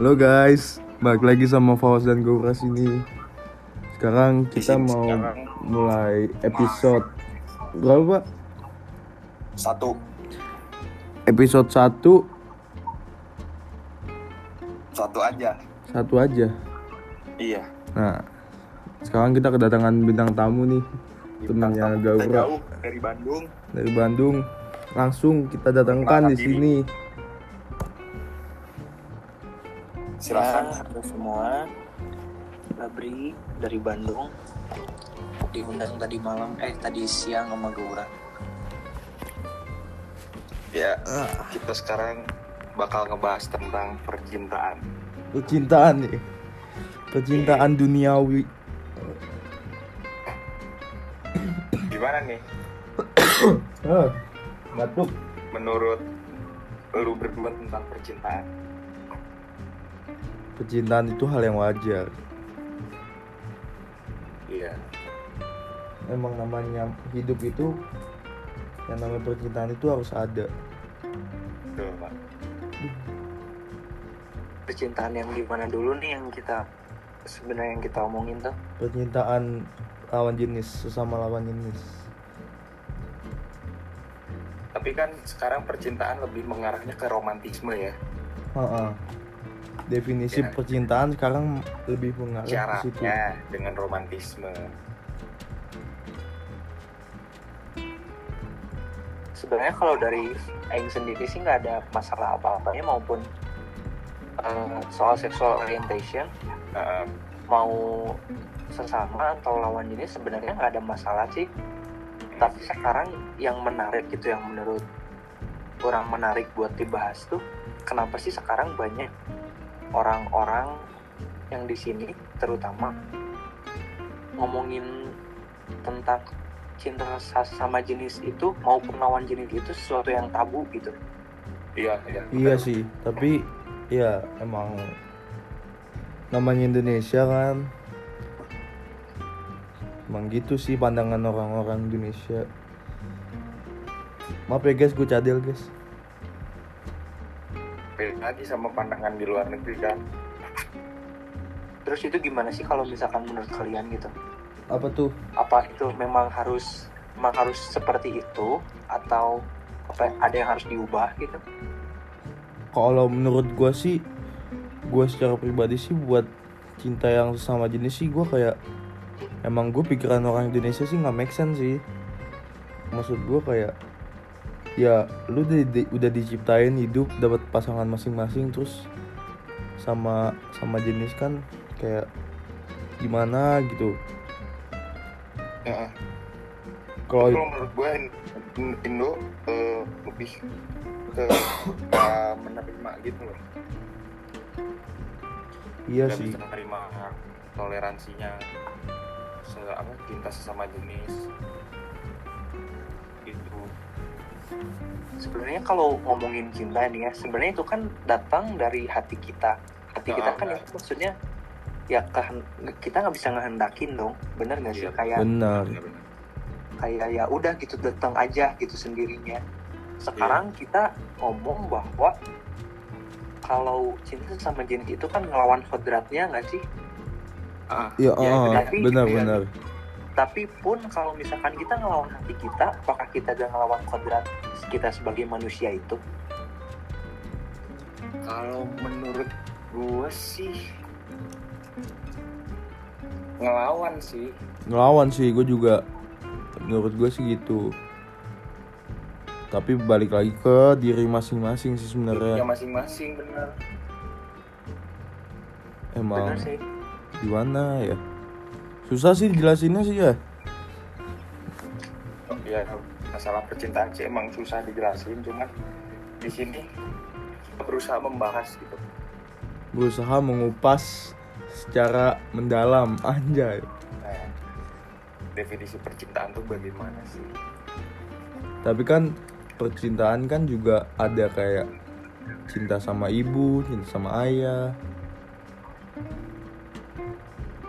Halo guys, balik lagi sama Fawas dan Gouras ini. Sekarang kita sini mau sekarang. mulai episode berapa? Pak? Satu. Episode 1 Satu aja. satu aja. Iya. Nah, sekarang kita kedatangan bintang tamu nih. Temannya Kita Gaura jauh dari Bandung. dari Bandung. Langsung kita datangkan di sini. Silakan. Ya, semua. Labri dari Bandung. Diundang tadi malam, eh tadi siang sama Gaura. Ya, kita sekarang bakal ngebahas tentang percintaan. Percintaan nih. Percintaan duniawi. Gimana nih Ah, batuk. menurut lu berdua tentang percintaan? Percintaan itu hal yang wajar. Iya. Emang namanya hidup itu yang namanya percintaan itu harus ada. Betul, Pak. Percintaan yang gimana dulu nih yang kita sebenarnya yang kita omongin tuh? Percintaan lawan jenis sesama lawan jenis. Tapi kan sekarang percintaan lebih mengarahnya ke romantisme ya. Ha-ha. Definisi Ya. percintaan sekarang lebih mengarah ke situ. Syaratnya dengan romantisme. Sebenarnya kalau dari Aing sendiri sih nggak ada masalah apa-apanya maupun eh, soal sexual orientation Nah, mau sesama atau lawan jenis sebenarnya nggak ada masalah sih tapi sekarang yang menarik gitu yang menurut orang menarik buat dibahas tuh kenapa sih sekarang banyak orang-orang yang di sini terutama ngomongin tentang cinta sama jenis itu maupun lawan jenis itu sesuatu yang tabu gitu iya, iya. Iya sih, tapi ya emang namanya Indonesia kan. Emang gitu sih pandangan orang-orang Indonesia. Maaf ya guys, gue cadel guys. Beda lagi sama pandangan di luar negeri kan. terus itu gimana sih kalau misalkan menurut kalian gitu Apa tuh? apa itu memang harus memang harus seperti itu atau apa ada yang harus diubah gitu Kalau menurut gue sih, gue secara pribadi sih buat cinta yang sesama jenis sih gue kayak emang gue pikiran orang Indonesia sih nggak make sense sih. Maksud gue kayak ya lu udah, di- udah diciptain hidup dapat pasangan masing-masing terus sama sama jenis kan kayak gimana gitu. Heeh. Kalau menurut gue In- Indo eh, lebih ke eh, menerima gitu loh. iya Udah sih, bisa menerima toleransinya se apa cinta sesama jenis. Sebenarnya kalau ngomongin cinta nih ya sebenarnya itu kan datang dari hati kita hati kita Ah, kan benar. itu maksudnya ya kehen- kita nggak bisa ngehendakin dong bener nggak sih Iya. kayak benar. Benar-benar. kayak ya udah gitu datang aja gitu sendirinya sekarang kita ngomong bahwa kalau cinta sama jenis itu kan ngelawan kodratnya nggak sih Ah, Iya, ya, ah, tapi- benar-benar. Tapi pun kalau misalkan kita ngelawan hati kita apakah kita udah ngelawan kodrat kita sebagai manusia itu? Kalau menurut gue sih ngelawan sih. ngelawan sih gue juga. Menurut gue sih gitu. Tapi balik lagi ke diri masing-masing sih Ya sebenarnya masing-masing bener. emang. Bener sih. Gimana ya susah sih dijelasinnya sih ya Ya masalah percintaan sih emang susah dijelasin, cuman di sini kita berusaha membahas gitu. berusaha mengupas secara mendalam anjay Nah, definisi percintaan tuh bagaimana sih? tapi kan percintaan kan juga ada kayak cinta sama ibu cinta sama ayah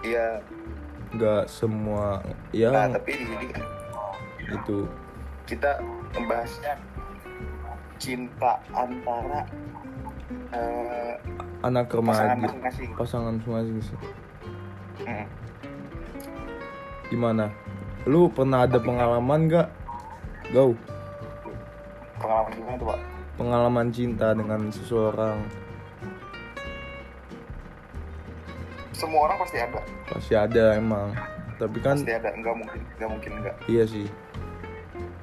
Iya, nggak semua nah ya tapi di sini itu kita membahasnya cinta antara eh, anak remaja. pasangan masing-masing. Sih Mm. gimana? Lu pernah ada pengalaman gak Gau. Pengalaman gimana tuh pak? Pengalaman cinta dengan seseorang semua orang pasti ada. Pasti ada emang. Tapi kan pasti ada. Nggak mungkin. Nggak mungkin nggak. Iya sih.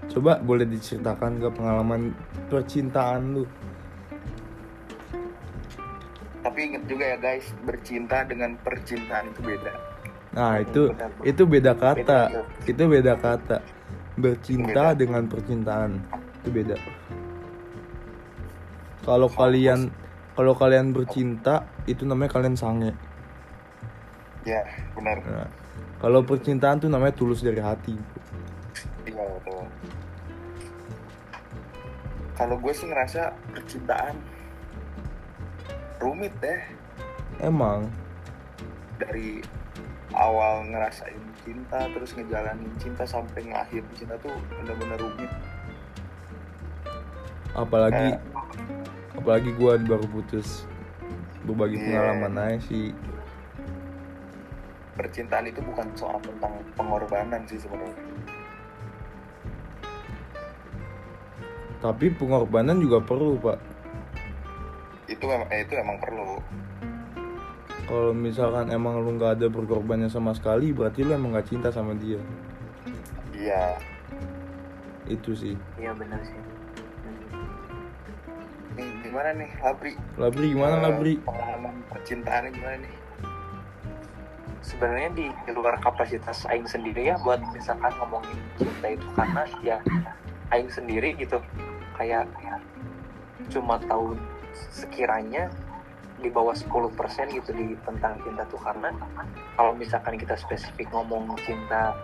Coba boleh diceritakan gak pengalaman percintaan lu. Tapi inget juga ya guys bercinta dengan percintaan itu beda. Nah itu itu beda kata. Itu beda kata. Bercinta dengan percintaan. Itu beda. Kalau kalian kalau kalian bercinta itu namanya kalian sange ya benar. Nah, kalau percintaan tuh namanya tulus dari hati. Iya betul. Kalau gue sih ngerasa percintaan rumit deh emang. Dari awal ngerasain cinta terus ngejalanin cinta sampai ngakhir cinta tuh bener-bener rumit. Apalagi Kayak, apalagi gua baru putus. Berbagi Iya. pengalaman aja sih percintaan itu bukan soal tentang pengorbanan sih sebenarnya. Tapi pengorbanan juga perlu pak. Itu emang eh, itu emang perlu. Kalau misalkan emang lu nggak ada berkorbannya sama sekali berarti lu emang nggak cinta sama dia. Iya. Itu sih. Iya benar sih. Nih gimana nih Labri? Labri gimana Eh, labri? pengalaman percintaannya gimana nih sebenarnya di, di luar kapasitas Aing sendiri ya buat misalkan ngomongin cinta itu karena ya Aing sendiri gitu kayak cuma tahu sekiranya di bawah 10% gitu di tentang cinta tuh karena kalau misalkan kita spesifik ngomong cinta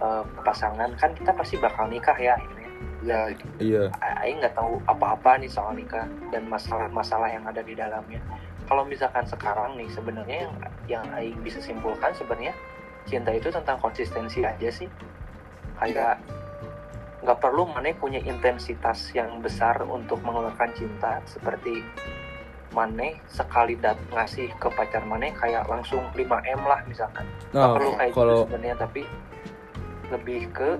eh, pasangan kan kita pasti bakal nikah ya akhirnya ya itu iya Aing nggak tahu apa-apa nih soal nikah dan masalah-masalah yang ada di dalamnya. Kalau misalkan sekarang nih sebenarnya yang yang Aing bisa simpulkan sebenarnya cinta itu tentang konsistensi aja sih. Kayak nggak perlu mana punya intensitas yang besar untuk mengeluarkan cinta seperti Mane sekali dat ngasih ke pacar Mane kayak langsung 5M lah misalkan nggak nah perlu kayak kalau gitu sebenarnya tapi lebih ke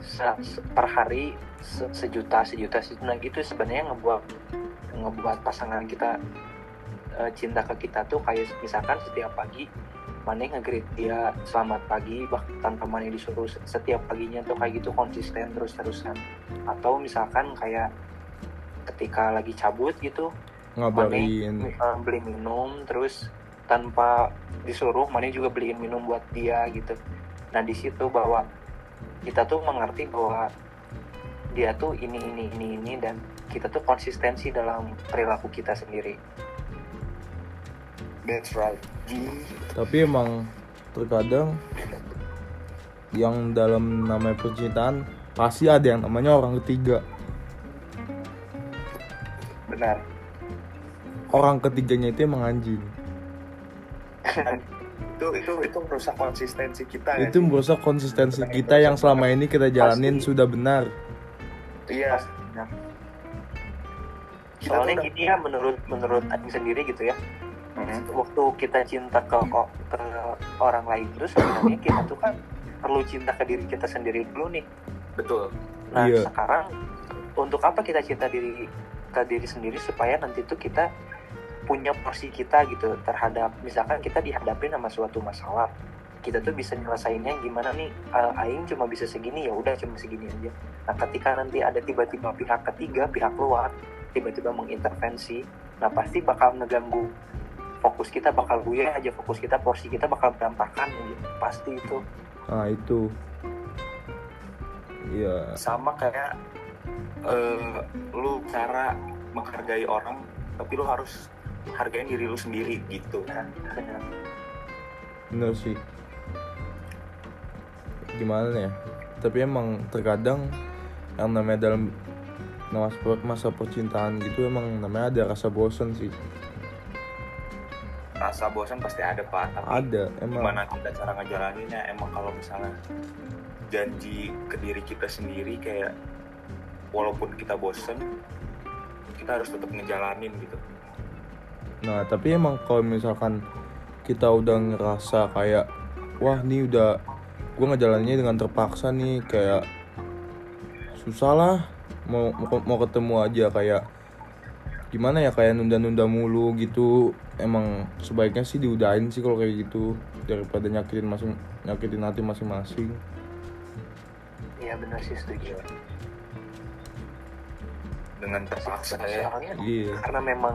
se- se- per hari se- sejuta sejuta sejuta nah gitu sebenarnya ngebuat ngebuat pasangan kita eh, cinta ke kita tuh kayak misalkan setiap pagi Mane nge-greet dia selamat pagi bahkan tanpa Mane disuruh se- setiap paginya tuh kayak gitu konsisten terus terusan atau misalkan kayak ketika lagi cabut gitu ngabarin uh, beli minum terus tanpa disuruh Mane juga beliin minum buat dia gitu. Nah di situ bahwa kita tuh mengerti bahwa dia tuh ini ini ini ini dan kita tuh konsistensi dalam perilaku kita sendiri that's right. Tapi emang terkadang yang dalam namanya percintaan pasti ada yang namanya orang ketiga. Benar. Orang ketiganya itu emang anjing. Itu itu itu merusak konsistensi kita ya. itu merusak konsistensi kita yang selama ini kita jalanin Pasti. sudah benar. Iya Kita soalnya udah- gini ya menurut menurut Aing sendiri gitu ya Mhm. waktu kita cinta ke ke orang lain itu sebenarnya kita tuh kan perlu cinta ke diri kita sendiri dulu nih betul Nah Iya. sekarang untuk apa kita cinta diri ke diri sendiri supaya nanti tuh kita punya porsi kita gitu terhadap misalkan kita dihadapi sama suatu masalah kita tuh bisa nyelesainnya gimana nih eh, Aing cuma bisa segini ya udah cuma segini aja nah ketika nanti ada tiba-tiba pihak ketiga pihak luar tiba-tiba mengintervensi nah pasti bakal ngeganggu fokus kita bakal buyar aja fokus kita porsi kita bakal berantakan aja pasti itu. Nah itu. Iya. Sama kayak eh, lu cara menghargai orang tapi lu harus hargain diri lu sendiri gitu benar. bener sih. Gimana ya? Tapi emang terkadang yang namanya dalam masa, masa percintaan gitu emang namanya ada rasa bosan sih rasa bosan pasti ada pak. Tapi ada emang. gimana kita cara ngejalaninnya? Emang kalau misalnya janji ke diri kita sendiri kayak walaupun kita bosen kita harus tetap ngejalanin gitu. Nah tapi emang kalau misalkan kita udah ngerasa kayak wah nih udah gue ngejalaninnya dengan terpaksa nih kayak susah lah mau mau, mau ketemu aja kayak gimana ya kayak nunda-nunda mulu gitu. Emang sebaiknya sih diudahin sih kalau kayak gitu daripada nyakitin masing nyakitin hati masing-masing. Iya benar sih setuju. Dengan terpaksa ya. Iya. karena memang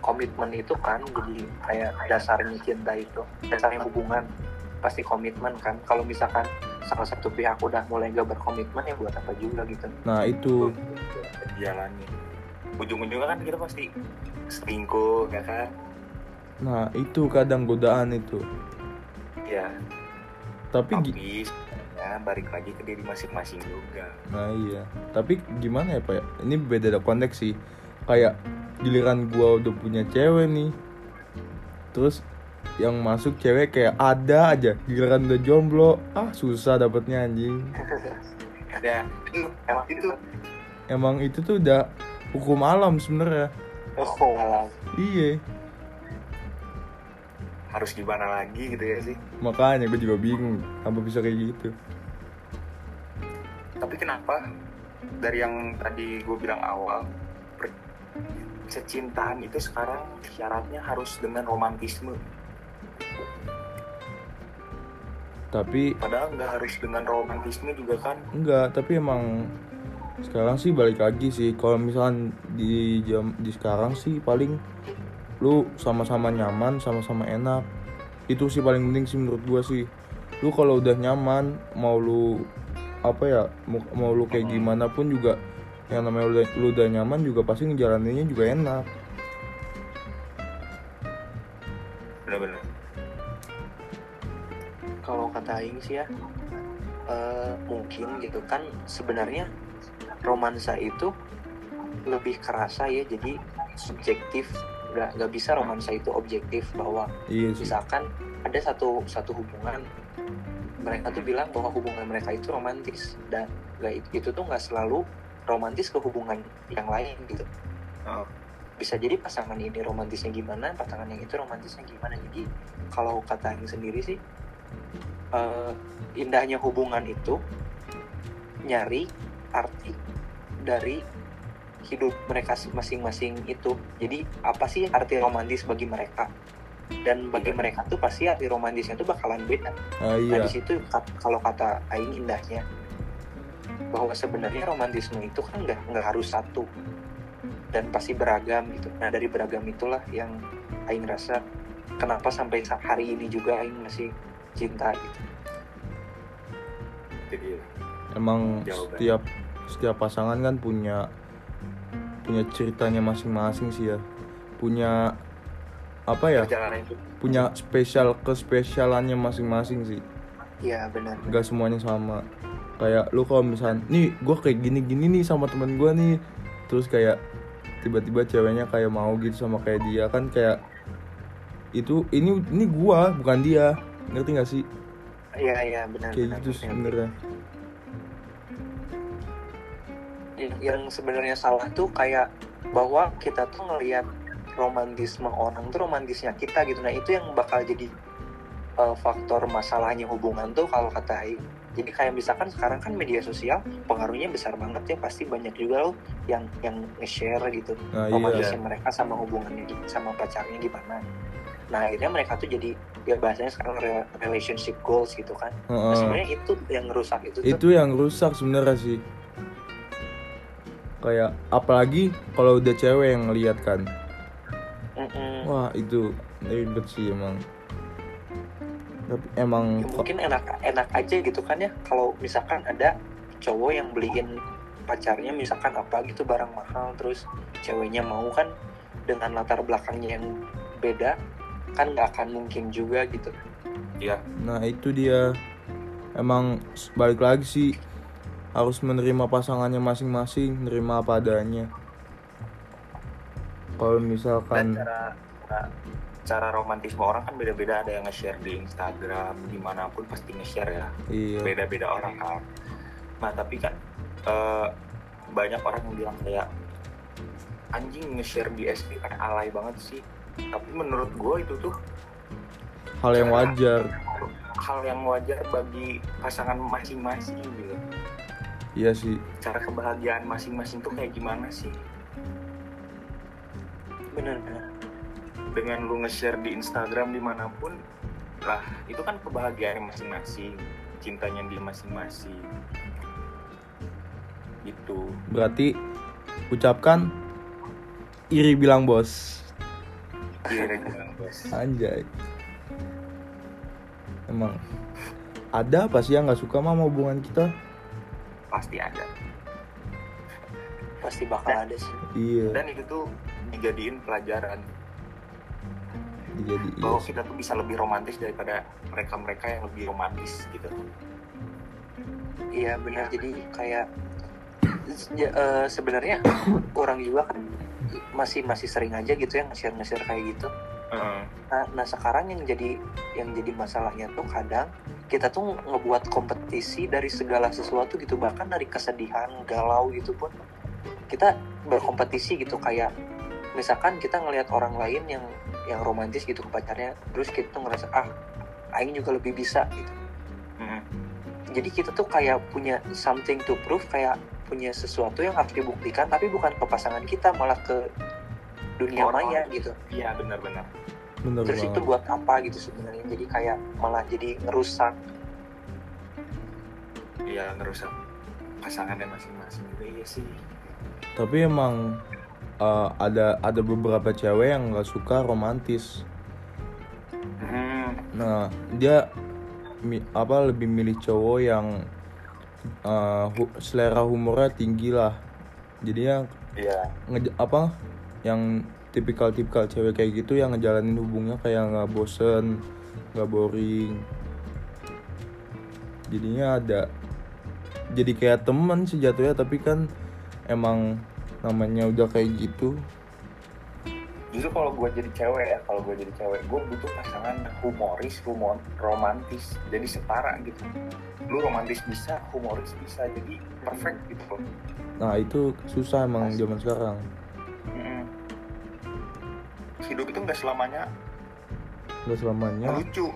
komitmen itu kan jadi kayak dasarnya cinta itu dasarnya hubungan pasti komitmen kan. Kalau misalkan salah satu pihak udah mulai gak berkomitmen ya buat apa juga gitu. Nah itu. Jalani ujung-ujungnya kan kita pasti selingkuh ya kan nah itu kadang godaan itu ya tapi tapi ya balik lagi ke diri masing-masing juga Nah iya, tapi gimana ya pak? ya? Ini beda konteks sih. Kayak giliran gua udah punya cewek nih, terus yang masuk cewek kayak ada aja. Giliran udah jomblo, ah susah dapetnya anjing. ada emang itu Emang itu tuh udah hukum alam sebenarnya. oh alam Iya, harus gimana lagi gitu ya sih? Makanya gue juga bingung apa bisa kayak gitu. tapi kenapa? Dari yang tadi gue bilang awal kecintaan itu sekarang syaratnya harus dengan romantisme. Tapi padahal nggak harus dengan romantisme juga kan? Enggak, tapi emang sekarang sih balik lagi sih. Kalau misalkan di jam di sekarang sih paling lu sama-sama nyaman, sama-sama enak. Itu sih paling penting sih menurut gua sih. Lu kalau udah nyaman, mau lu apa ya, mau, mau lu kayak gimana pun juga yang namanya lu, lu udah nyaman juga pasti ngejalaninnya juga enak. bener-bener kalau kata Aing sih ya eh, mungkin gitu kan sebenarnya romansa itu lebih kerasa ya jadi subjektif nggak nggak bisa romansa itu objektif bahwa Iya sih. misalkan ada satu satu hubungan mereka tuh bilang bahwa hubungan mereka itu romantis dan nggak itu, tuh nggak selalu romantis ke hubungan yang lain gitu Oh. bisa jadi pasangan ini romantisnya gimana pasangan yang itu romantisnya gimana jadi kalau kata yang sendiri sih eh, indahnya hubungan itu nyari arti dari hidup mereka masing-masing itu jadi apa sih arti romantis bagi mereka dan bagi Iya. mereka tuh pasti arti romantisnya tuh bakalan beda Ah, Nah iya. di situ kat- kalau kata Aing indahnya bahwa sebenarnya romantisme itu kan nggak nggak harus satu dan pasti beragam gitu. Nah dari beragam itulah yang Aing rasa kenapa sampai sa- hari ini juga Aing masih cinta gitu. jadi Emang Jawaban. setiap setiap pasangan kan punya punya ceritanya masing-masing sih ya. Punya apa ya? Punya spesial kespesialannya masing-masing sih. Iya benar. Gak semuanya sama. Kayak lu kalau misalnya, nih gue kayak gini-gini nih sama teman gue nih, terus kayak tiba-tiba ceweknya kayak mau gitu sama kayak dia kan kayak itu ini ini gua bukan dia ngerti gak sih Iya iya benar. kayak benar, gitu benar. sebenarnya Yang- Yang sebenarnya salah tuh kayak bahwa kita tuh ngelihat romantisme orang tuh romantisnya kita gitu. Nah itu yang bakal jadi uh, faktor masalahnya hubungan tuh kalau kata Aing. Jadi kayak misalkan sekarang kan media sosial pengaruhnya besar banget ya pasti banyak juga loh yang yang nge-share gitu nah iya romantisnya mereka sama hubungannya sama pacarnya gimana. Nah akhirnya mereka tuh jadi ya bahasanya sekarang re- relationship goals gitu kan. Nah, Heeh. sebenarnya itu yang ngerusak itu, tuh. itu yang rusak sebenarnya sih kayak apalagi kalau udah cewek yang ngeliat kan. Mm-mm. wah itu ribet sih emang. Tapi emang Ya, mungkin enak enak aja gitu kan ya. Kalau misalkan ada cowok yang beliin pacarnya misalkan apa gitu barang mahal terus ceweknya mau kan dengan latar belakangnya yang beda kan nggak akan mungkin juga gitu. Ya nah itu dia. Emang balik lagi sih harus menerima pasangannya masing-masing nerima apa adanya. Kalau dan misalkan cara cara, cara romantisme orang kan beda-beda. Ada yang nge-share di Instagram di mana pun pasti nge-share ya. Iya. Beda-beda orang kan. Nah tapi kan eh, banyak orang yang bilang kayak anjing nge-share di SB kan alay banget sih. Tapi menurut gue itu tuh hal yang wajar. hal yang wajar bagi pasangan masing-masing gitu iya sih. Cara kebahagiaan masing-masing tuh kayak gimana sih? Benar-benar dengan lu nge-share di Instagram di mana pun lah itu kan kebahagiaan masing-masing cintanya dia masing-masing. Gitu. Berarti ucapkan iri bilang bos. Kira bilang bos. Anjay. Emang ada apa sih yang nggak suka sama hubungan kita pasti ada. Pasti bakal ada sih. Iya. Dan itu tuh dijadiin pelajaran. Jadi iya bahwa sih. kita tuh bisa lebih romantis daripada mereka-mereka yang lebih romantis gitu. Iya benar. Jadi kayak ya, eh, sebenarnya orang juga kan masih masih sering aja gitu ya nge-share nge-share kayak gitu Nah, nah sekarang yang jadi yang jadi masalahnya tuh kadang kita tuh ngebuat kompetisi dari segala sesuatu gitu bahkan dari kesedihan galau gitu pun. Kita berkompetisi gitu kayak misalkan kita ngelihat orang lain yang yang romantis gitu ke pacarnya terus kita tuh ngerasa ah Aing juga lebih bisa gitu. Mm-mm. jadi kita tuh kayak punya something to prove kayak punya sesuatu yang harus dibuktikan tapi bukan ke pasangan kita malah ke dunia Orang. maya gitu. iya benar-benar. Bener terus itu banget. buat apa gitu sebenarnya? Jadi kayak malah jadi ngerusak iya ngerusak pasangannya masing-masing juga iya sih. Tapi emang uh, ada ada beberapa cewek yang nggak suka romantis. Hmm, nah dia mi- apa lebih milih cowok yang uh, hu- selera humornya tinggi lah. Jadinya iya. nge apa yang tipikal-tipikal cewek kayak gitu yang ngejalanin hubungnya kayak nggak bosen nggak boring. Jadinya ada jadi kayak temen sih jatuhnya tapi kan emang namanya udah kayak gitu. Justru kalau gue jadi cewek ya kalau gue jadi cewek gue butuh pasangan humoris humor romantis jadi setara gitu. Lu romantis bisa humoris bisa jadi perfect gitu. Nah itu susah emang zaman sekarang. Hidup itu nggak selamanya nggak selamanya. lucu.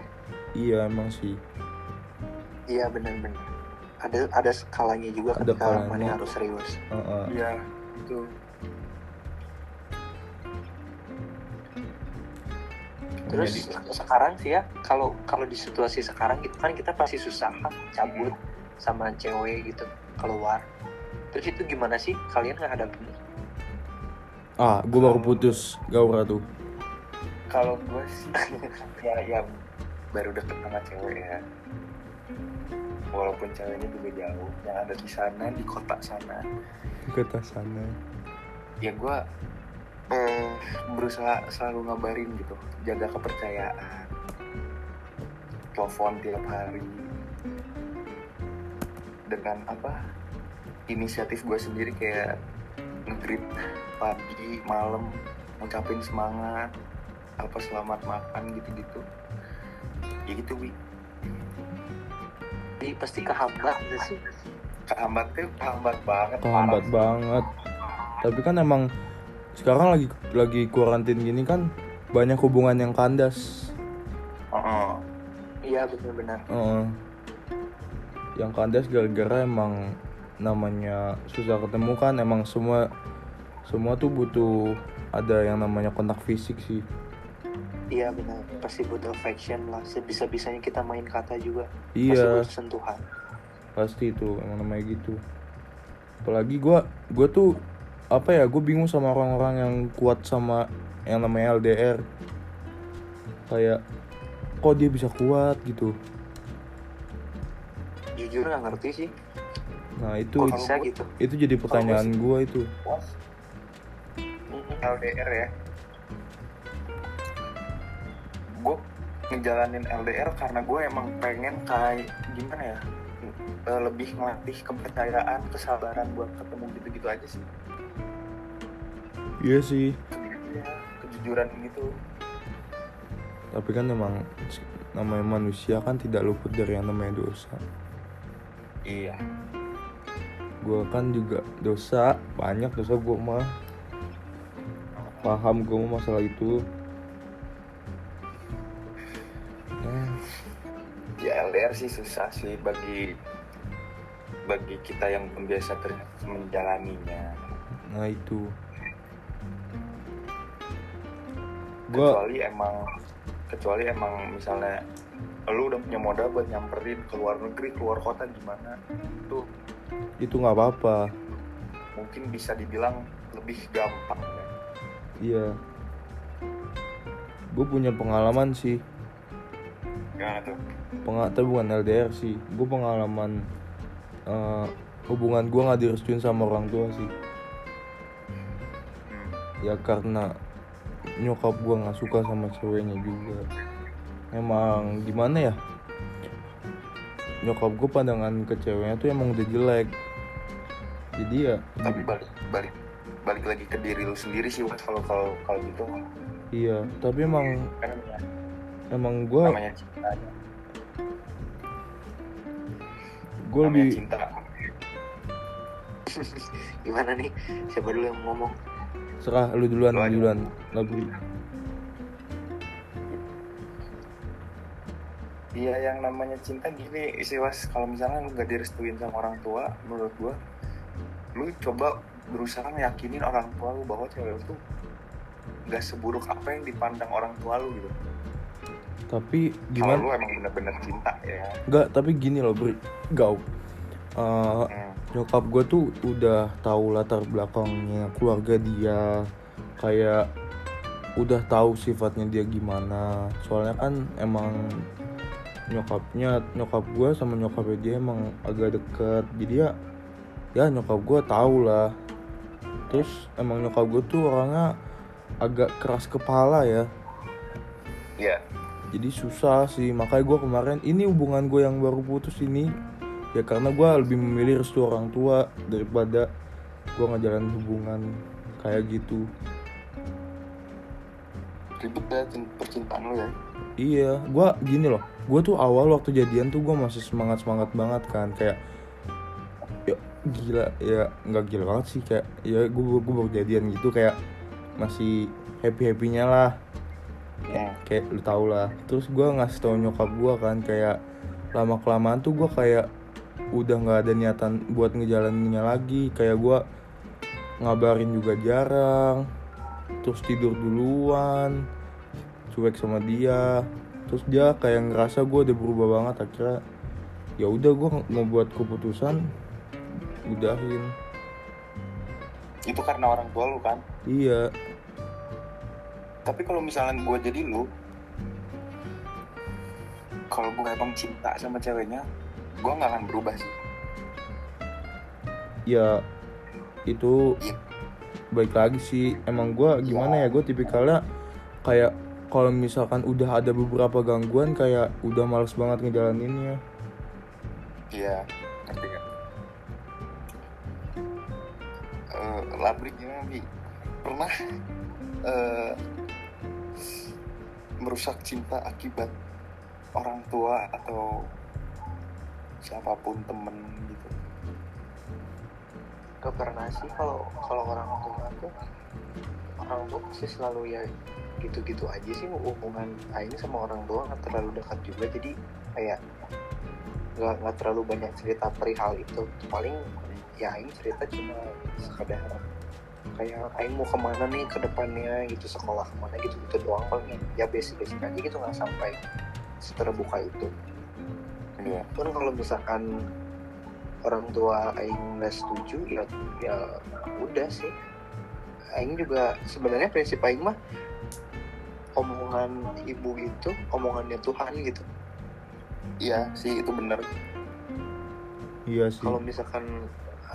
Iya emang sih. Iya benar-benar. Ada ada skalanya juga Ada ketika skalanya. mana harus serius. Heeh. iya itu terus Jadi- sekarang sih ya kalau kalau di situasi sekarang gitu kan kita pasti susah cabut sama cewek gitu keluar. Terus itu gimana sih? Kalian ngadapin ah gue baru putus Gaura tuh. Kalau gue sih ya ya baru deket sama cewek ya. Walaupun ceweknya juga jauh yang ada di sana di kota sana. Ke sana. Ya gue eh, berusaha selalu ngabarin gitu jaga kepercayaan. Telepon tiap hari. Dengan apa inisiatif gue sendiri kayak nge-greet pagi malam ngucapin semangat apa selamat makan gitu-gitu ya gitu wi jadi pasti kehambat sih kehambat tuh kehambat banget kehambat parah. banget tapi kan emang sekarang lagi lagi kuarantin gini kan banyak hubungan yang kandas Heeh. iya benar-benar Heeh. yang kandas gara-gara emang namanya susah ketemu kan emang semua semua tuh butuh ada yang namanya kontak fisik sih. Iya benar. Pasti butuh affection lah. Sebisa bisanya kita main kata juga. Pasti iya. butuh sentuhan. Pasti itu emang namanya gitu. Apalagi gua gua tuh apa ya gue bingung sama orang-orang yang kuat sama yang namanya LDR kayak kok dia bisa kuat gitu? Jujur nggak ngerti sih nah itu kok bisa gitu. itu jadi pertanyaan gua itu. LDR ya. Gue ngejalanin LDR karena gue emang pengen kayak gimana ya eh, lebih ngelatih kepercayaan kesabaran buat ketemu gitu-gitu aja sih. Iya sih. Kejujuran gitu. Tapi kan emang namanya manusia kan tidak luput dari yang namanya dosa. Iya gue kan juga dosa banyak dosa gue mah. Paham gue masalah itu. Ya LDR sih susah sih bagi bagi kita yang biasa biasa menjalaninya. Nah itu. Gua... kecuali emang kecuali emang misalnya lu udah punya modal buat nyamperin ke luar negeri keluar kota gimana tuh itu nggak apa-apa. Mungkin bisa dibilang lebih gampang ya. iya. Gue punya pengalaman sih. Gimana tuh? Penga tapi bukan LDR sih. Gue pengalaman eh, hubungan gue nggak direstuin sama orang tua sih. Hmm. ya karena nyokap gue nggak suka sama ceweknya juga. Emang gimana ya nyokap gue pandangan ke ceweknya tuh emang udah jelek. Jadi ya tapi balik balik balik lagi ke diri lu sendiri sih Wak, kalau kalau kalau gitu. Iya tapi emang kan namanya, emang gue gue lebih cinta. Gimana nih? Siapa dulu yang ngomong? Serah lu duluan Lu duluan Labri Iya yang namanya cinta gini sih was kalau misalnya lu gak direstuin sama orang tua menurut gua lu coba berusaha ngeyakinin orang tua lu bahwa cewek lu tuh gak seburuk apa yang dipandang orang tua lu gitu. Tapi kalau gimana? lu emang bener-bener cinta ya. Enggak, tapi gini loh Bri. Gau Eh, hmm. nyokap gue tuh udah tahu latar belakangnya keluarga dia. Kayak udah tahu sifatnya dia gimana. Soalnya kan emang nyokapnya nyokap gue sama nyokapnya dia emang agak deket. Jadi ya ya nyokap gue tahu lah. Terus emang nyokap gue tuh orangnya agak keras kepala ya. Iya. Jadi susah sih. Makanya gue kemarin ini hubungan gue yang baru putus ini. Ya karena gue lebih memilih restu orang tua daripada gue ngajalan hubungan kayak gitu. Ribet cin- percintaan lu ya iya gue gini loh. Gue tuh awal waktu jadian tuh gue masih semangat semangat banget kan kayak ya gila ya nggak gila banget sih kayak ya gue gue baru jadian gitu kayak masih happy happynya lah. Ya. Kayak lu tau lah. Terus gue ngasih tau nyokap gue kan kayak lama kelamaan tuh gue kayak udah nggak ada niatan buat ngejalaninnya lagi. Kayak gue ngabarin juga jarang terus tidur duluan cuek sama dia. Terus dia kayak ngerasa gue udah berubah banget akhirnya ya udah gue mau buat keputusan udahin. Itu karena orang tua lu kan? Iya. Tapi kalau misalnya gua jadi lu kalau gue emang cinta sama ceweknya gua nggak akan berubah sih. Ya itu Iya. baik lagi sih. Emang gue gimana ya? Gue tipikalnya kayak kalau misalkan udah ada beberapa gangguan kayak udah males banget ngejalaninnya Iya, ngerti kan? Eh, labrik gimana bi? Pernah eh, merusak cinta akibat orang tua atau siapa pun temen gitu? gak pernah sih kalau kalau orang tua tuh orang tua pasti selalu ya gitu-gitu aja sih hubungan Aing sama orang tua nggak terlalu dekat juga. Jadi kayak nggak nggak terlalu banyak cerita perihal itu. Paling ya Aing cerita cuma sekedar kayak Aing mau ke mana nih ke depannya? Gitu sekolah ke mana? Gitu gitu doang paling. Ya basic basic aja gitu nggak sampai seterbuka itu. Iya. pun kalau misalkan orang tua Aing nggak setuju ya ya udah sih. Aing juga sebenarnya prinsip Aing mah omongan ibu itu omongannya Tuhan gitu. Iya sih itu bener. iya sih. Kalau misalkan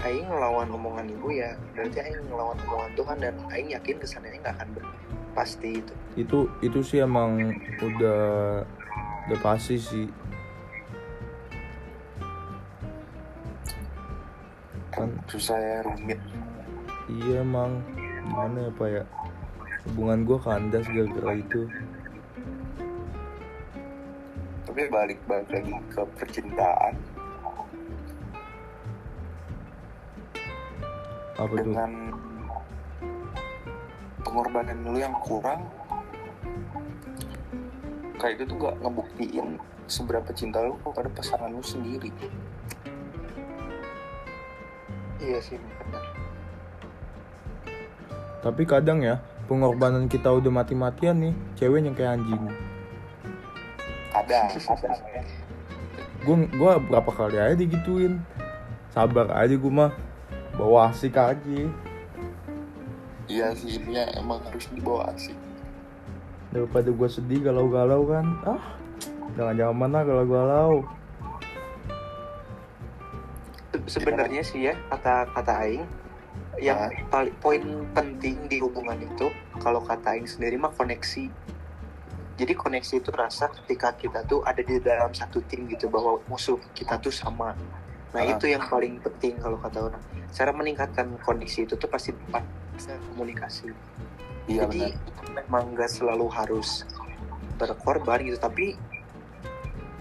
Aing ngelawan omongan ibu ya berarti Aing ngelawan omongan Tuhan dan Aing yakin kesannya nggak akan ber- pasti itu. Itu itu sih emang udah udah pasti sih. Kan susah ya rumit. iya emang gimana ya pak ya hubungan gue kandas gara-gara itu. Tapi balik balik lagi ke percintaan. Apa dengan pengorbanan lu yang kurang kayak itu tuh gak ngebuktiin seberapa cinta lu kepada pasangan lu sendiri. Iya sih benar Tapi kadang ya, pengorbanan kita udah mati-matian nih, cewek yang kayak anjing. ada Gue gua berapa kali aja digituin. Sabar aja gue mah. Bawa asik aja. iya sih ini ya emang harus dibawa asik Daripada gue sedih galau-galau kan. Ah, jangan jangan mana galau-galau. Se- sebenarnya sih ya kata kata Aing yang paling poin penting di hubungan itu kalau kata Aing sendiri mah koneksi. Jadi koneksi itu rasa ketika kita tuh ada di dalam satu tim gitu bahwa musuh kita tuh sama. Nah Ah. itu yang paling penting kalau kata orang. Cara meningkatkan koneksi itu tuh pasti komunikasi. Iya jadi benar. memang nggak selalu harus berkorban gitu tapi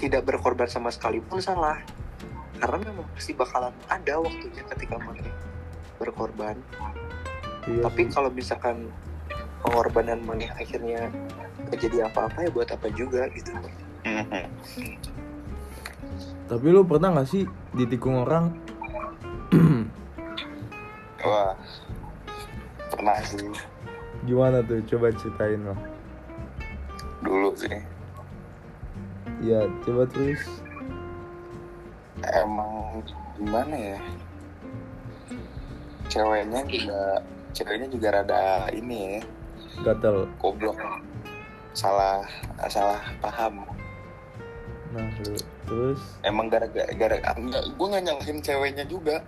tidak berkorban sama sekali pun salah. Karena memang pasti bakalan ada waktunya ketika mana berkorban Iya tapi kalau misalkan pengorbanan mana akhirnya jadi apa-apa ya buat apa juga gitu. Tapi lu pernah gak sih ditikung orang? wah pernah sih Gimana tuh? Coba ceritain lah. dulu sih Iya, coba terus. emang gimana ya ceweknya juga ceweknya juga rada ini ya. Gatel. goblok. Salah salah paham. Nah, lu terus? Emang gara-gara gara enggak gue nggak nyalahin ceweknya juga.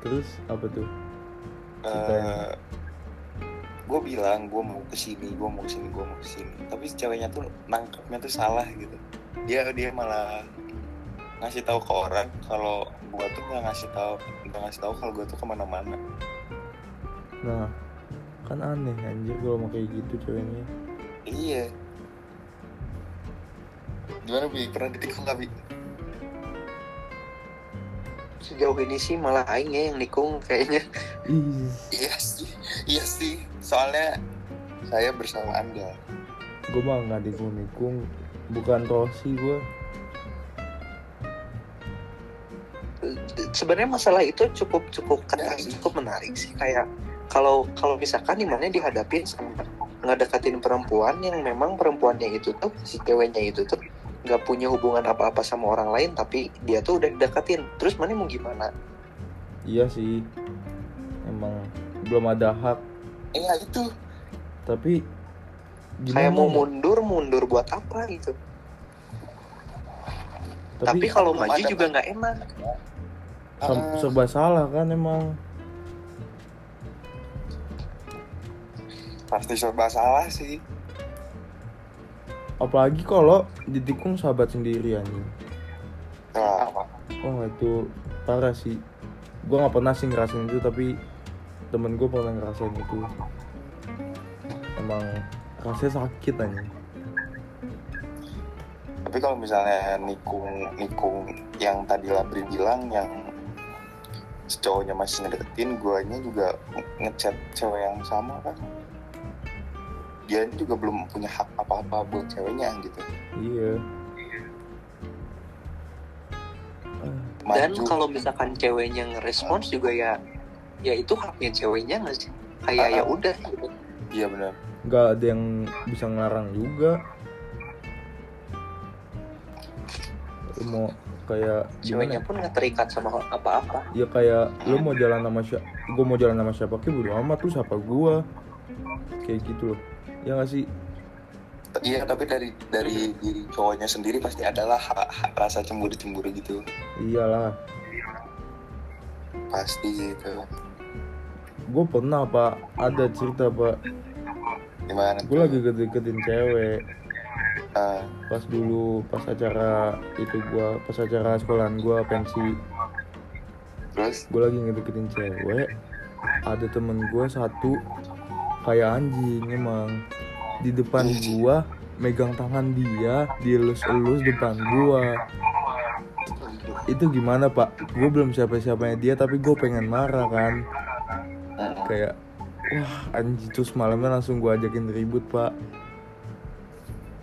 Terus apa tuh? Ceritain. eh gue bilang gue mau ke sini gue mau ke sini gue mau ke sini tapi ceweknya tuh nangkepnya tuh salah gitu. Dia dia malah ngasih tahu ke orang kalau gue tuh nggak ngasih tahu nggak ngasih tahu kalau gue tuh ke mana-mana. Nah, kan aneh anjir kalau mau kayak gitu ceweknya. iya. Gimana bi? Pernah ditikung nggak bi? Sejauh ini sih malah Aing ya yang nikung kayaknya. Iya sih iya sih. Soalnya saya bersama anda. Gue mah nggak nikung-nikung, bukan tosi gue. Sebenarnya masalah itu cukup cukup kata Ya. cukup menarik sih. Kayak kalau kalau misalkan di mana dihadapin sama ngedekatin perempuan yang memang perempuannya itu tuh si ceweknya itu tuh nggak punya hubungan apa-apa sama orang lain tapi dia tuh udah deketin. Terus mana mau gimana? Iya sih, emang belum ada hak. iya itu. Tapi kayak mau ya? mundur mundur buat apa gitu? Tapi, Tapi, kalau maju juga nggak enak Ah, serba salah kan emang. pasti serba salah sih Apalagi kalau ditikung sahabat sendiri anjing. nah, Oh itu parah sih. Gue nggak pernah sih ngerasain itu tapi temen gue pernah ngerasain itu. Emang rasanya sakit anjing. tapi kalau misalnya nikung nikung yang tadi Labri bilang yang cowoknya masih ngedeketin guanya juga nge- ngechat cewek yang sama kan dia juga belum punya hak apa-apa buat ceweknya gitu Iya. Ah, dan Maju. kalau misalkan ceweknya ngerespons juga ya ya itu haknya ceweknya nggak sih kayak Ah. ya udah gitu. iya benar nggak ada yang bisa ngelarang juga. Mau kayak ceweknya gimana? pun nggak terikat sama apa-apa Ya kayak lu mau jalan sama siapa? Gue mau jalan sama siapa? Kayak bodo amat lu siapa gua. Kayak gitu loh. Ya gak sih? iya tapi dari dari diri cowoknya sendiri pasti adalah ha- ha- rasa cemburu cemburu gitu Iyalah. pasti gitu Gue pernah pak ada cerita pak. gimana Gue lagi deket-deketin cewek. Ah, Pas dulu pas acara itu gua pas acara sekolahan gua pensi. Terus? Gue lagi ngedeketin cewek. Ada temen gue satu kayak anjing emang. Di depan gua megang tangan dia dielus-elus depan gua. Itu gimana pak? Gue belum siapa-siapanya dia tapi gue pengen marah kan. Mm, kayak wah anjing terus malamnya langsung gue ajakin ribut pak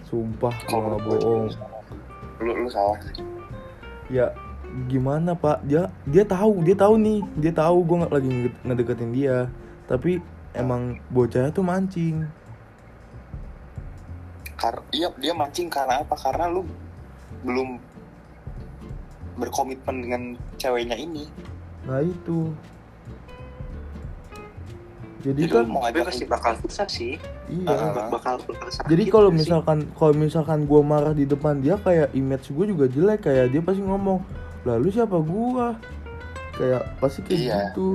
sumpah kalau nggak bohong. lu lu salah sih. Ya gimana pak? Dia dia tahu dia tahu nih. Dia tahu gue nggak lagi nge- ngedeketin dia. Tapi emang bocahnya tuh mancing. Karena iya dia mancing karena apa? Karena lu belum berkomitmen dengan ceweknya ini. Nah itu jadi kan mau ngajak pasti bakal susah sih. Iya. Ah. bakal bakal sakit jadi kalau misalkan kalau misalkan gue marah di depan dia kayak image gue juga jelek kayak dia pasti ngomong lalu siapa gua? Kayak pasti kayak Iya. gitu.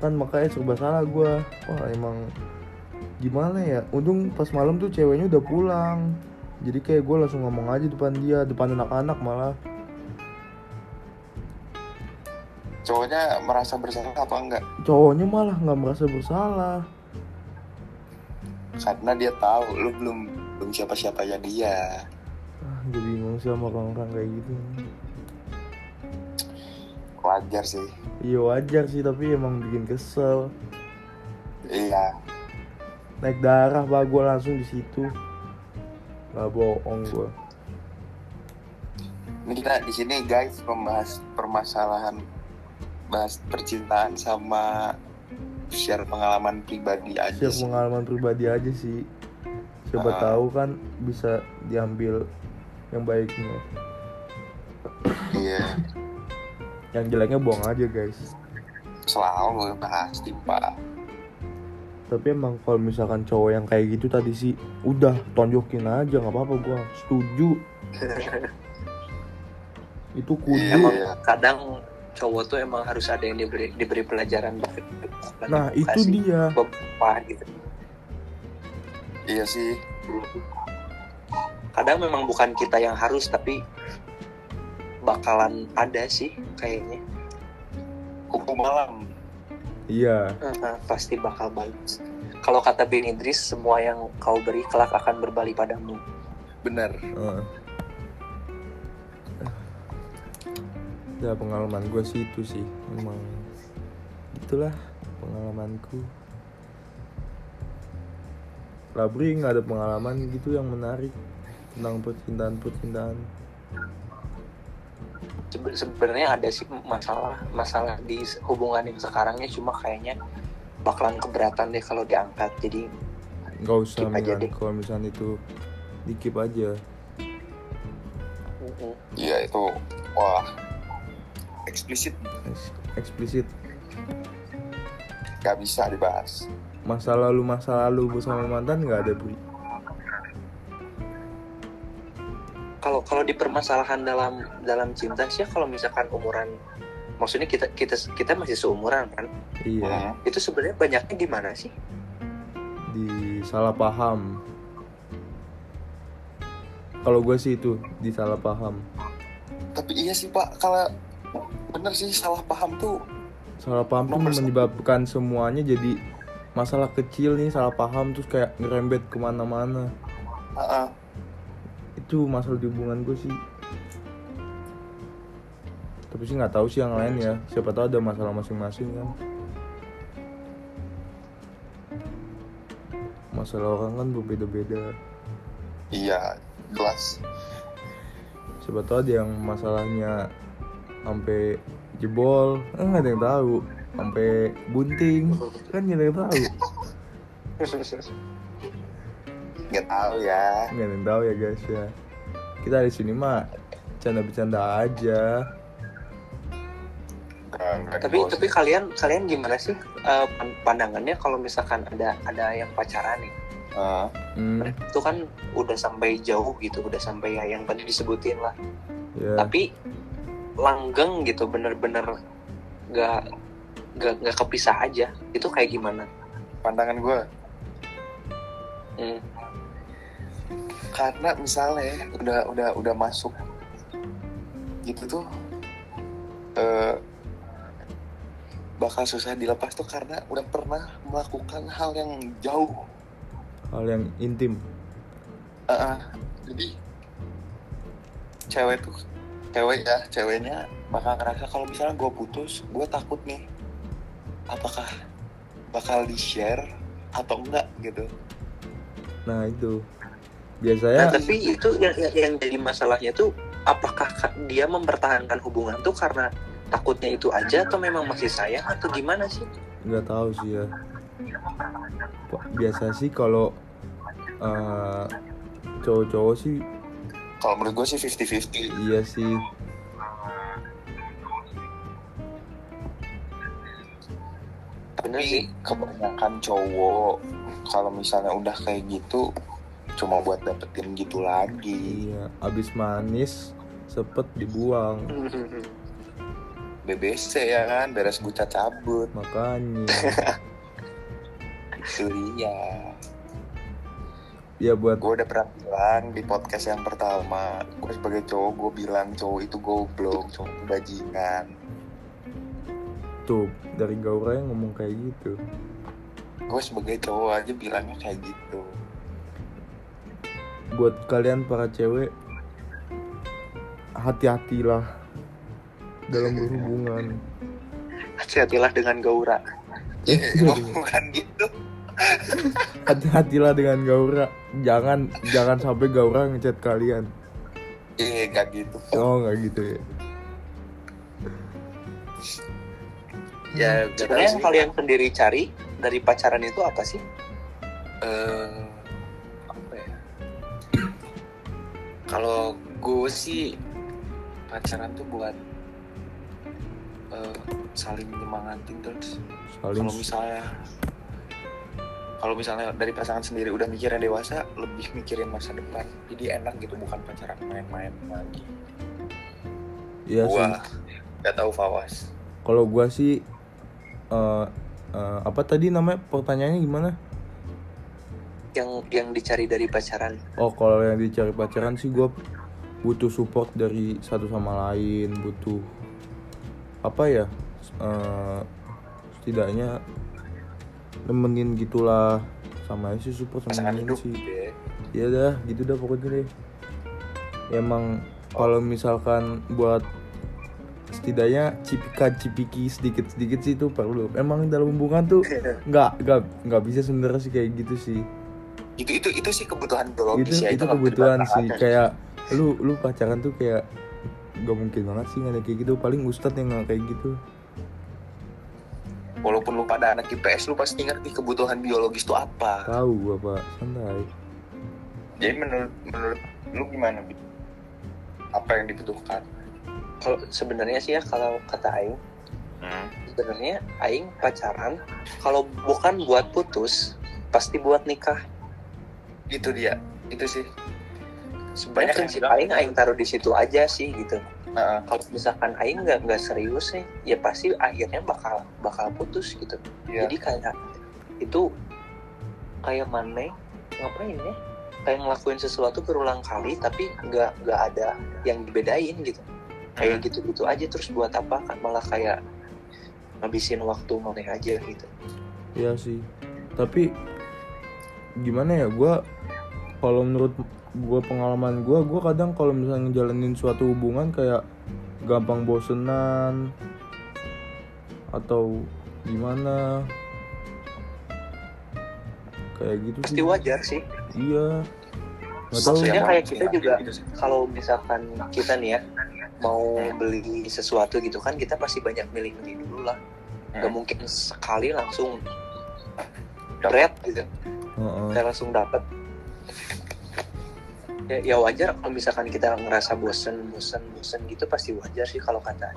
Kan makanya serba salah gua. Wah emang gimana ya? Untung pas malam tuh ceweknya udah pulang. Jadi kayak gue langsung ngomong aja depan dia depan anak-anak malah cowoknya merasa bersalah apa enggak? Cowoknya malah nggak merasa bersalah. Karena dia tahu lu belum belum siapa siapanya dia. Ah gue bingung sih sama orang-orang kayak gitu. Wajar sih. Iya wajar sih tapi emang bikin kesel. Iya. Naik darah bah gue langsung di situ. Nggak bohong gue ini kita di sini guys membahas permasalahan bahas percintaan sama share pengalaman pribadi aja share sih. pengalaman pribadi aja sih siapa Ah. tahu kan bisa diambil yang baiknya iya yang jeleknya buang aja guys selalu pasti pak tapi emang kalau misalkan cowok yang kayak gitu tadi sih udah tonjokin aja nggak apa-apa gua setuju itu kudu Iya. emang kadang cowok tuh emang harus ada yang diberi diberi pelajaran nah itu Kasih dia. beberapa gitu. Iya sih. Kadang memang bukan kita yang harus tapi bakalan ada sih kayaknya. Hukum malam. Iya. Nah, pasti bakal bagus. Kalau kata Ben Idris semua yang kau beri kelak akan berbalik padamu. Bener Heeh. Ya pengalaman gue sih itu sih emang itulah pengalamanku. Labri nggak ada pengalaman gitu yang menarik tentang percintaan percintaan Sebe- sebenarnya ada sih masalah masalah di hubungan yang sekarangnya cuma kayaknya bakalan keberatan deh kalau diangkat jadi nggak usah Keep aja Milan deh. kalau misalnya itu dikip aja. Mm, iya itu wah eksplisit. Eks- eksplisit. Gak bisa dibahas. Masa lalu masa lalu bersama mantan nggak ada Bri kalau kalau di permasalahan dalam dalam cinta sih ya kalau misalkan umuran maksudnya kita kita kita masih seumuran kan? Iya. Hmm. itu sebenarnya banyaknya di mana sih? Di salah paham. Kalau gue sih itu di salah paham. Tapi iya sih pak. Kalau bener sih salah paham tuh. Salah paham tuh menyebabkan semuanya jadi masalah kecil nih salah paham terus kayak ngerembet ke mana-mana. Heeh. itu masalah di hubungan gue sih. Tapi sih nggak tahu sih yang lain ya. Siapa tahu ada masalah masing-masing kan. Masalah orang kan berbeda-beda. Iya jelas. Siapa tahu ada yang masalahnya sampai jebol. Kan nggak ada yang tahu. Sampai bunting. Kan nggak ada yang tahu. Nggak tahu ya. Nggak ada yang tahu ya guys ya. Kita di sini mah bercanda-bercanda aja. Nggak- nggak tapi tapi kalian kalian gimana sih eh, pan- pandangannya kalau misalkan ada ada yang pacaran nih? Heeh. hmm, itu kan udah sampai jauh gitu udah sampai ya yang tadi disebutin lah. Ya tapi langgeng gitu bener-bener nggak nggak nggak kepisah aja. Itu kayak gimana? Pandangan gue Hmm. karena misalnya udah udah udah masuk gitu tuh eh, bakal susah dilepas tuh karena udah pernah melakukan hal yang jauh. Hal yang intim. Heeh. jadi cewek tuh cewek ya ceweknya bakal ngerasa kalau misalnya gue putus gue takut nih. Apakah bakal di share atau enggak gitu? Nah itu. Biasanya Nah, tapi itu yang, yang, yang jadi masalahnya tuh apakah ka- dia mempertahankan hubungan tuh karena takutnya itu aja atau memang masih sayang atau gimana sih? nggak tahu sih ya. Biasa sih kalau eh, cowok-cowok sih Kalau menurut gue sih 50-50. iya sih Bener sih. Tapi kebanyakan cowok kalau misalnya udah kayak gitu cuma buat dapetin gitu lagi. iya abis manis sepet dibuang BBC ya kan, beres buca cabut. makanya Itu dia. Ya buat Gue udah pernah bilang di podcast yang pertama, gue sebagai cowok gue bilang cowok itu goblok, cowok itu bajingan. tuh dari Gaura yang ngomong kayak gitu Gue sebagai cowok aja bilangnya kayak gitu. buat kalian para cewek hati-hatilah dalam berhubungan Hati-hatilah dengan Gaura. Eh, bukan gitu. Hati-hatilah dengan Gaura jangan jangan sampai Gaura ngechat kalian Iya, gak gitu. oh nggak gitu ya Ya, Sebenarnya yang kalian sendiri cari dari pacaran itu apa sih? eh apa ya? Kalau gue sih pacaran tuh buat eh, saling nyemangatin terus. saling Kalau misalnya kalau misalnya dari pasangan sendiri udah mikirnya dewasa, lebih mikirin masa depan. Jadi enak gitu bukan pacaran main-main lagi. ya sih Gua nggak tahu Fawas. kalau gua sih eh eh, apa tadi namanya pertanyaannya gimana Yang yang dicari dari pacaran. oh kalau yang dicari pacaran sih gua butuh support dari satu sama lain butuh apa ya eh, setidaknya nemenin gitulah. Sama sih support sama Pasangan hidup sih. gitu ya. ya dah gitu dah pokoknya deh. Emang kalau misalkan buat setidaknya cipikan cipiki sedikit sedikit sih itu perlu. Emang dalam hubungan tuh nggak nggak nggak bisa sebenarnya sih kayak gitu sih. Itu itu itu sih kebutuhan itu biologis ya. itu bisa kebutuhan sih. kayak lu lu pacaran tuh kayak gak mungkin banget sih nggak ada kayak gitu. Paling ustadz yang nggak kayak gitu walaupun lu pada anak IPS lu pasti ngerti kebutuhan biologis itu apa. tahu gua pak santai Jadi menurut menurut lu gimana? Bi? Apa yang dibutuhkan? Kalau sebenarnya sih ya kalau kata Aing, Hmm. sebenarnya Aing pacaran kalau bukan buat putus pasti buat nikah. Itu dia. Itu sih. Sebenarnya prinsip bilang Aing gitu. Aing taruh di situ aja sih gitu. Nah, Kalau misalkan Aing nggak nggak serius nih, ya pasti akhirnya bakal bakal putus gitu. iya. Jadi kayak itu kayak mana ngapain ya? Kayak ngelakuin sesuatu berulang kali tapi nggak nggak ada yang dibedain gitu. Kayak gitu-gitu aja terus buat apa kan malah kayak ngabisin waktu mana aja gitu. Iya sih. Tapi gimana ya? Gua kalau menurut gua pengalaman gua, gua kadang kalau misalnya ngejalanin suatu hubungan kayak gampang bosenan atau gimana kayak gitu Pasti sih. wajar sih. Iya. Nggak. Maksudnya kayak kita juga gitu kalau misalkan kita nih ya mau beli sesuatu gitu kan kita pasti banyak milih-milih dulu lah. Gak Hmm. mungkin sekali langsung red gitu. Heeh. Kayak langsung dapet. Ya, ya wajar kalau misalkan kita ngerasa bosen, bosen, bosen gitu pasti wajar sih kalau kata.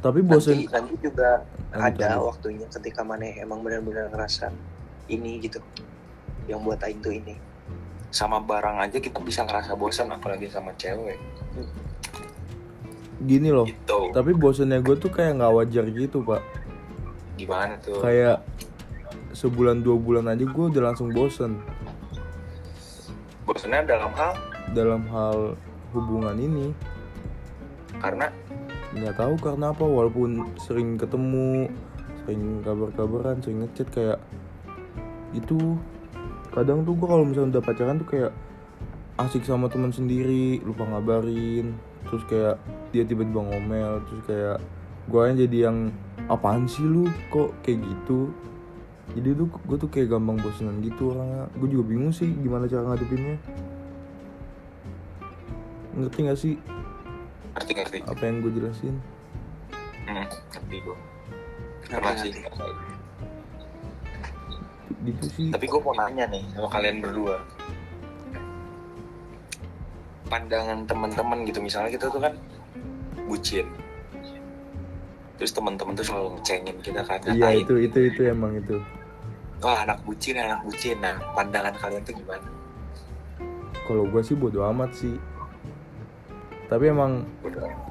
Tapi Nanti, bosen nanti juga Lanjut, ada waktunya ketika mana emang benar-benar ngerasa ini gitu. Yang buat Aing tuh ini. sama barang aja kita bisa ngerasa bosan apalagi sama cewek. gini loh. Gitu. Tapi bosennya gue tuh kayak nggak wajar gitu pak. Gimana tuh? Kayak sebulan dua bulan aja gue udah langsung bosen Bosannya dalam hal dalam hal hubungan ini. karena? Nggak tahu karena apa walaupun sering ketemu sering kabar-kabaran sering ngechat kayak itu. Kadang tuh gue kalau misalnya udah pacaran tuh kayak asik sama teman sendiri lupa ngabarin terus kayak dia tiba-tiba ngomel terus kayak gue jadi yang apaan sih lu? Kok kayak gitu? Jadi tuh gue tuh kayak gampang bosenan gitu orangnya. Gue juga bingung sih gimana cara ngadepinnya ngerti gak sih? Ngerti ngerti. Apa yang gue jelasin? Hmm, ngerti gue pernah sih. gitu sih. Tapi gue mau nanya nih sama kalian berdua. Pandangan teman-teman gitu misalnya kita tuh kan bucin. Terus teman-teman tuh selalu ngecengin kita kan iya itu itu itu emang itu. Wah anak bucin anak bucin. Nah pandangan kalian tuh gimana? Kalau gue sih bodo amat sih tapi emang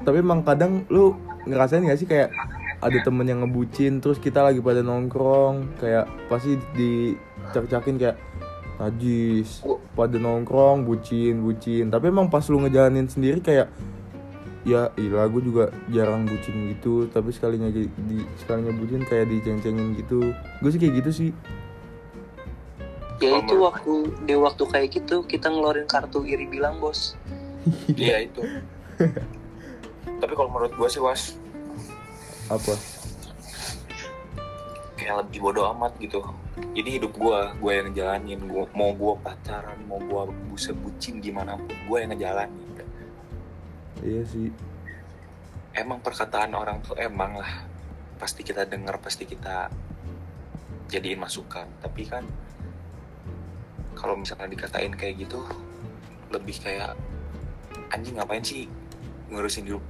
tapi emang kadang lu ngerasain gak sih kayak ada temen yang ngebucin terus kita lagi pada nongkrong kayak pasti dicak-cakin kayak najis pada nongkrong bucin bucin. Tapi emang pas lu ngejalanin sendiri kayak ya iya gue juga jarang bucin gitu. Tapi sekalinya di, sekalinya bucin kayak diceng-cengin gitu. Gue sih kayak gitu sih. Ya itu waktu di waktu kayak gitu kita ngeluarin kartu iri bilang bos iya itu. Tapi kalau menurut gue sih was apa? kayak lebih bodoh amat gitu. Jadi hidup gue gue yang ngejalanin gua, mau gue pacaran mau gue buset bucin gimana pun gue yang ngejalanin. Iya sih. Emang perkataan orang tuh emang lah. Pasti kita dengar pasti kita jadiin masukan. Tapi kan kalau misalnya dikatain kayak gitu lebih kayak anjing ngapain sih ngurusin hidup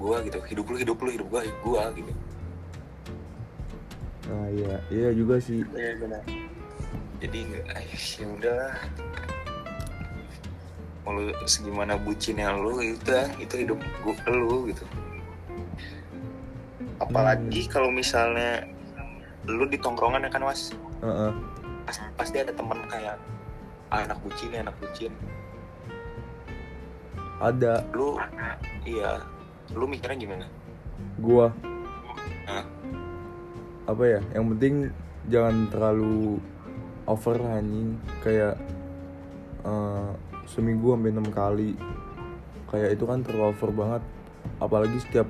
gua gitu? Hidup lu hidup lu hidup gua hidup gua gitu. Nah iya. Iya juga sih. Iya benar. Jadi eh, ya udahlah. Mau lu segimana bucinnya lu itu dah, itu hidup gua lu gitu. Apalagi kalau misalnya lu di tongkrongan ya kan mas? Heeh. Pas- pasti ada temen kayak "Ah, anak bucin ya anak bucin ada. Lu iya. Lu mikirnya gimana? Gua. Hah? apa ya? Yang penting jangan terlalu over anjing. Kayak eh, seminggu sampai enam kali. Kayak itu kan terlalu over banget. Apalagi setiap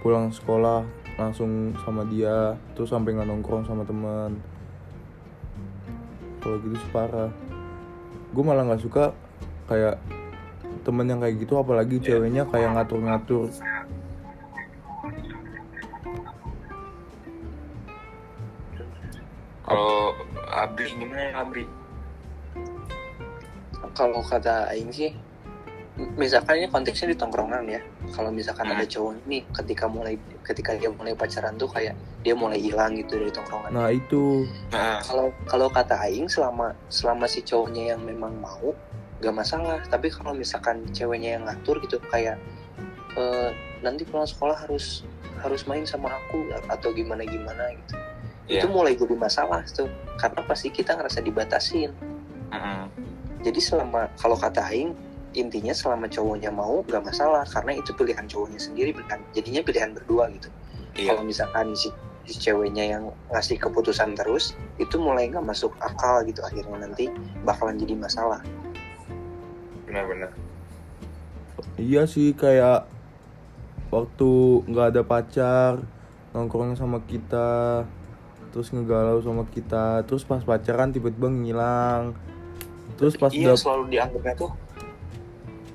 pulang sekolah langsung sama dia terus sampai nggak nongkrong sama teman. Kalau gitu sih parah. Gue malah nggak suka kayak temen yang kayak gitu apalagi ceweknya kayak ngatur-ngatur. Kalau Abri gimana Abri kalau kata Aing sih misalkan ini konteksnya di tongkrongan ya. Kalau misalkan ada cowok ini ketika mulai ketika dia mulai pacaran tuh kayak dia mulai hilang gitu dari tongkrongan. Nah itu. Nah. Kalau kalau kata Aing selama selama si cowoknya yang memang mau gak masalah. Tapi kalau misalkan ceweknya yang ngatur gitu kayak eh, nanti pulang sekolah harus harus main sama aku atau gimana gimana gitu Iya. itu mulai jadi masalah tuh. Karena pasti kita ngerasa dibatasin. Mm-mm. jadi selama kalau kata Aing intinya selama cowoknya mau gak masalah. Karena itu pilihan cowoknya sendiri bukan jadinya pilihan berdua gitu. Iya. Kalau misalkan si, si ceweknya yang ngasih keputusan terus itu mulai nggak masuk akal gitu. Akhirnya nanti bakalan jadi masalah benar-benar. Iya sih kayak waktu nggak ada pacar nongkrongnya sama kita terus ngegalau sama kita terus pas pacaran tiba-tiba ngilang terus pas iya udah selalu dianggapnya tuh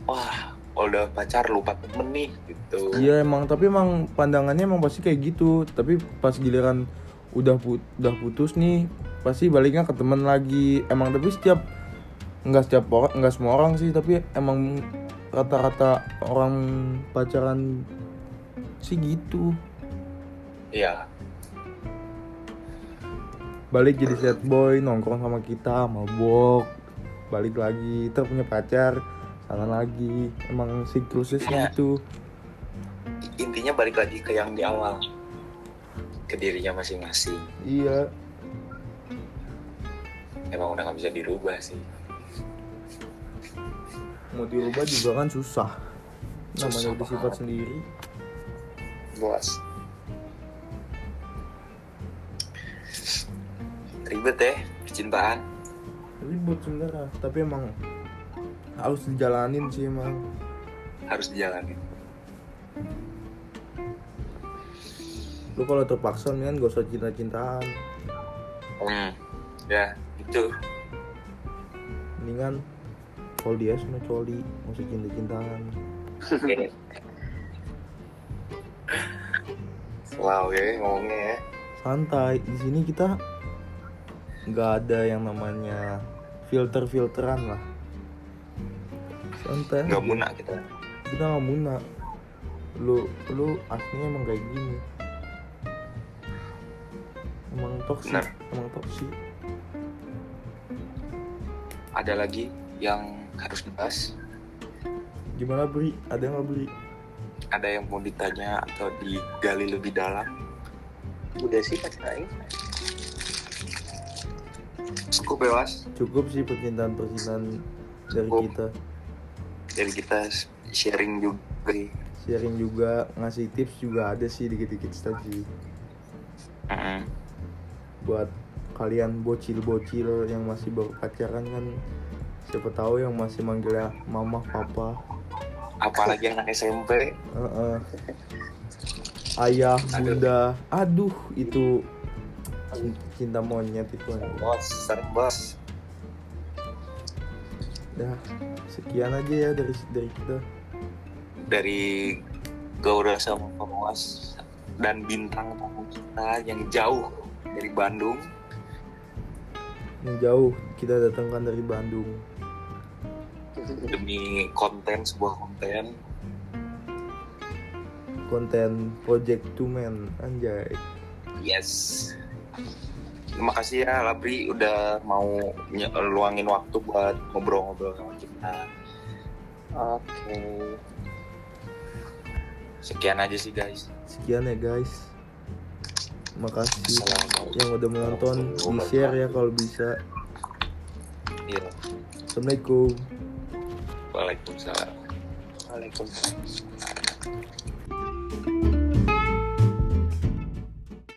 wah kalau udah pacar lupa temen nih gitu. Iya emang tapi emang pandangannya emang pasti kayak gitu tapi pas giliran udah put udah putus nih pasti baliknya ke temen lagi emang tapi setiap nggak setiap orang nggak semua orang sih tapi emang rata-rata orang pacaran sih gitu. Iya. Balik jadi sad boy nongkrong sama kita mabok. Balik lagi terus punya pacar sana lagi. Emang siklusnya sih Iya. gitu. Intinya balik lagi ke yang di awal. Ke dirinya masing-masing. Iya. Emang udah nggak bisa dirubah sih mau dirubah juga kan susah. Namanya udah sifat banget. sendiri. Luas. Ribet ya percintaan. Ribut sebenarnya tapi emang harus dijalanin sih emang. Harus dijalani lu kalau terpaksa kan gak usah cinta-cintaan. Hmm ya itu. Mendingan kalau dia sama coli masih cinta cintaan wow ya ngomongnya ya. Santai di sini kita nggak ada yang namanya filter filteran lah. Santai. Nggak aja. munak kita. Kita nggak muna. Lu lu aslinya emang kayak gini. Emang toksik Benar. emang toksik ada lagi yang harus dibahas. Gimana beri ada nggak beri ada yang mau ditanya atau digali lebih dalam? Udah sih katanya cukup bebas cukup sih percintaan percintaan dari Cukup. kita. Dari kita sharing juga. Sharing juga ngasih tips juga ada sih dikit dikit sih. Mm-mm. buat kalian bocil-bocil yang masih baru pacaran kan siapa tahu yang masih manggilnya mama papa. Apalagi anak SMP Heeh. ayah Aduh. bunda. Aduh itu cin- cinta monyet itu. Bos bos. Dah, sekian aja ya dari dari kita. Dari Gaura sama Penguas dan bintang tamu kita yang jauh dari Bandung. Yang jauh kita datangkan dari Bandung demi konten sebuah konten. Konten Project Two Man anjay. Yes. Terima kasih ya Labri udah mau luangin waktu buat ngobrol-ngobrol sama kita. Oke. Sekian aja sih guys. Sekian ya guys. Makasih Assalamualaikum. yang udah menonton. Di share ya kalau bisa. Iya. assalamualaikum Waalaikumsalam. Waalaikumsalam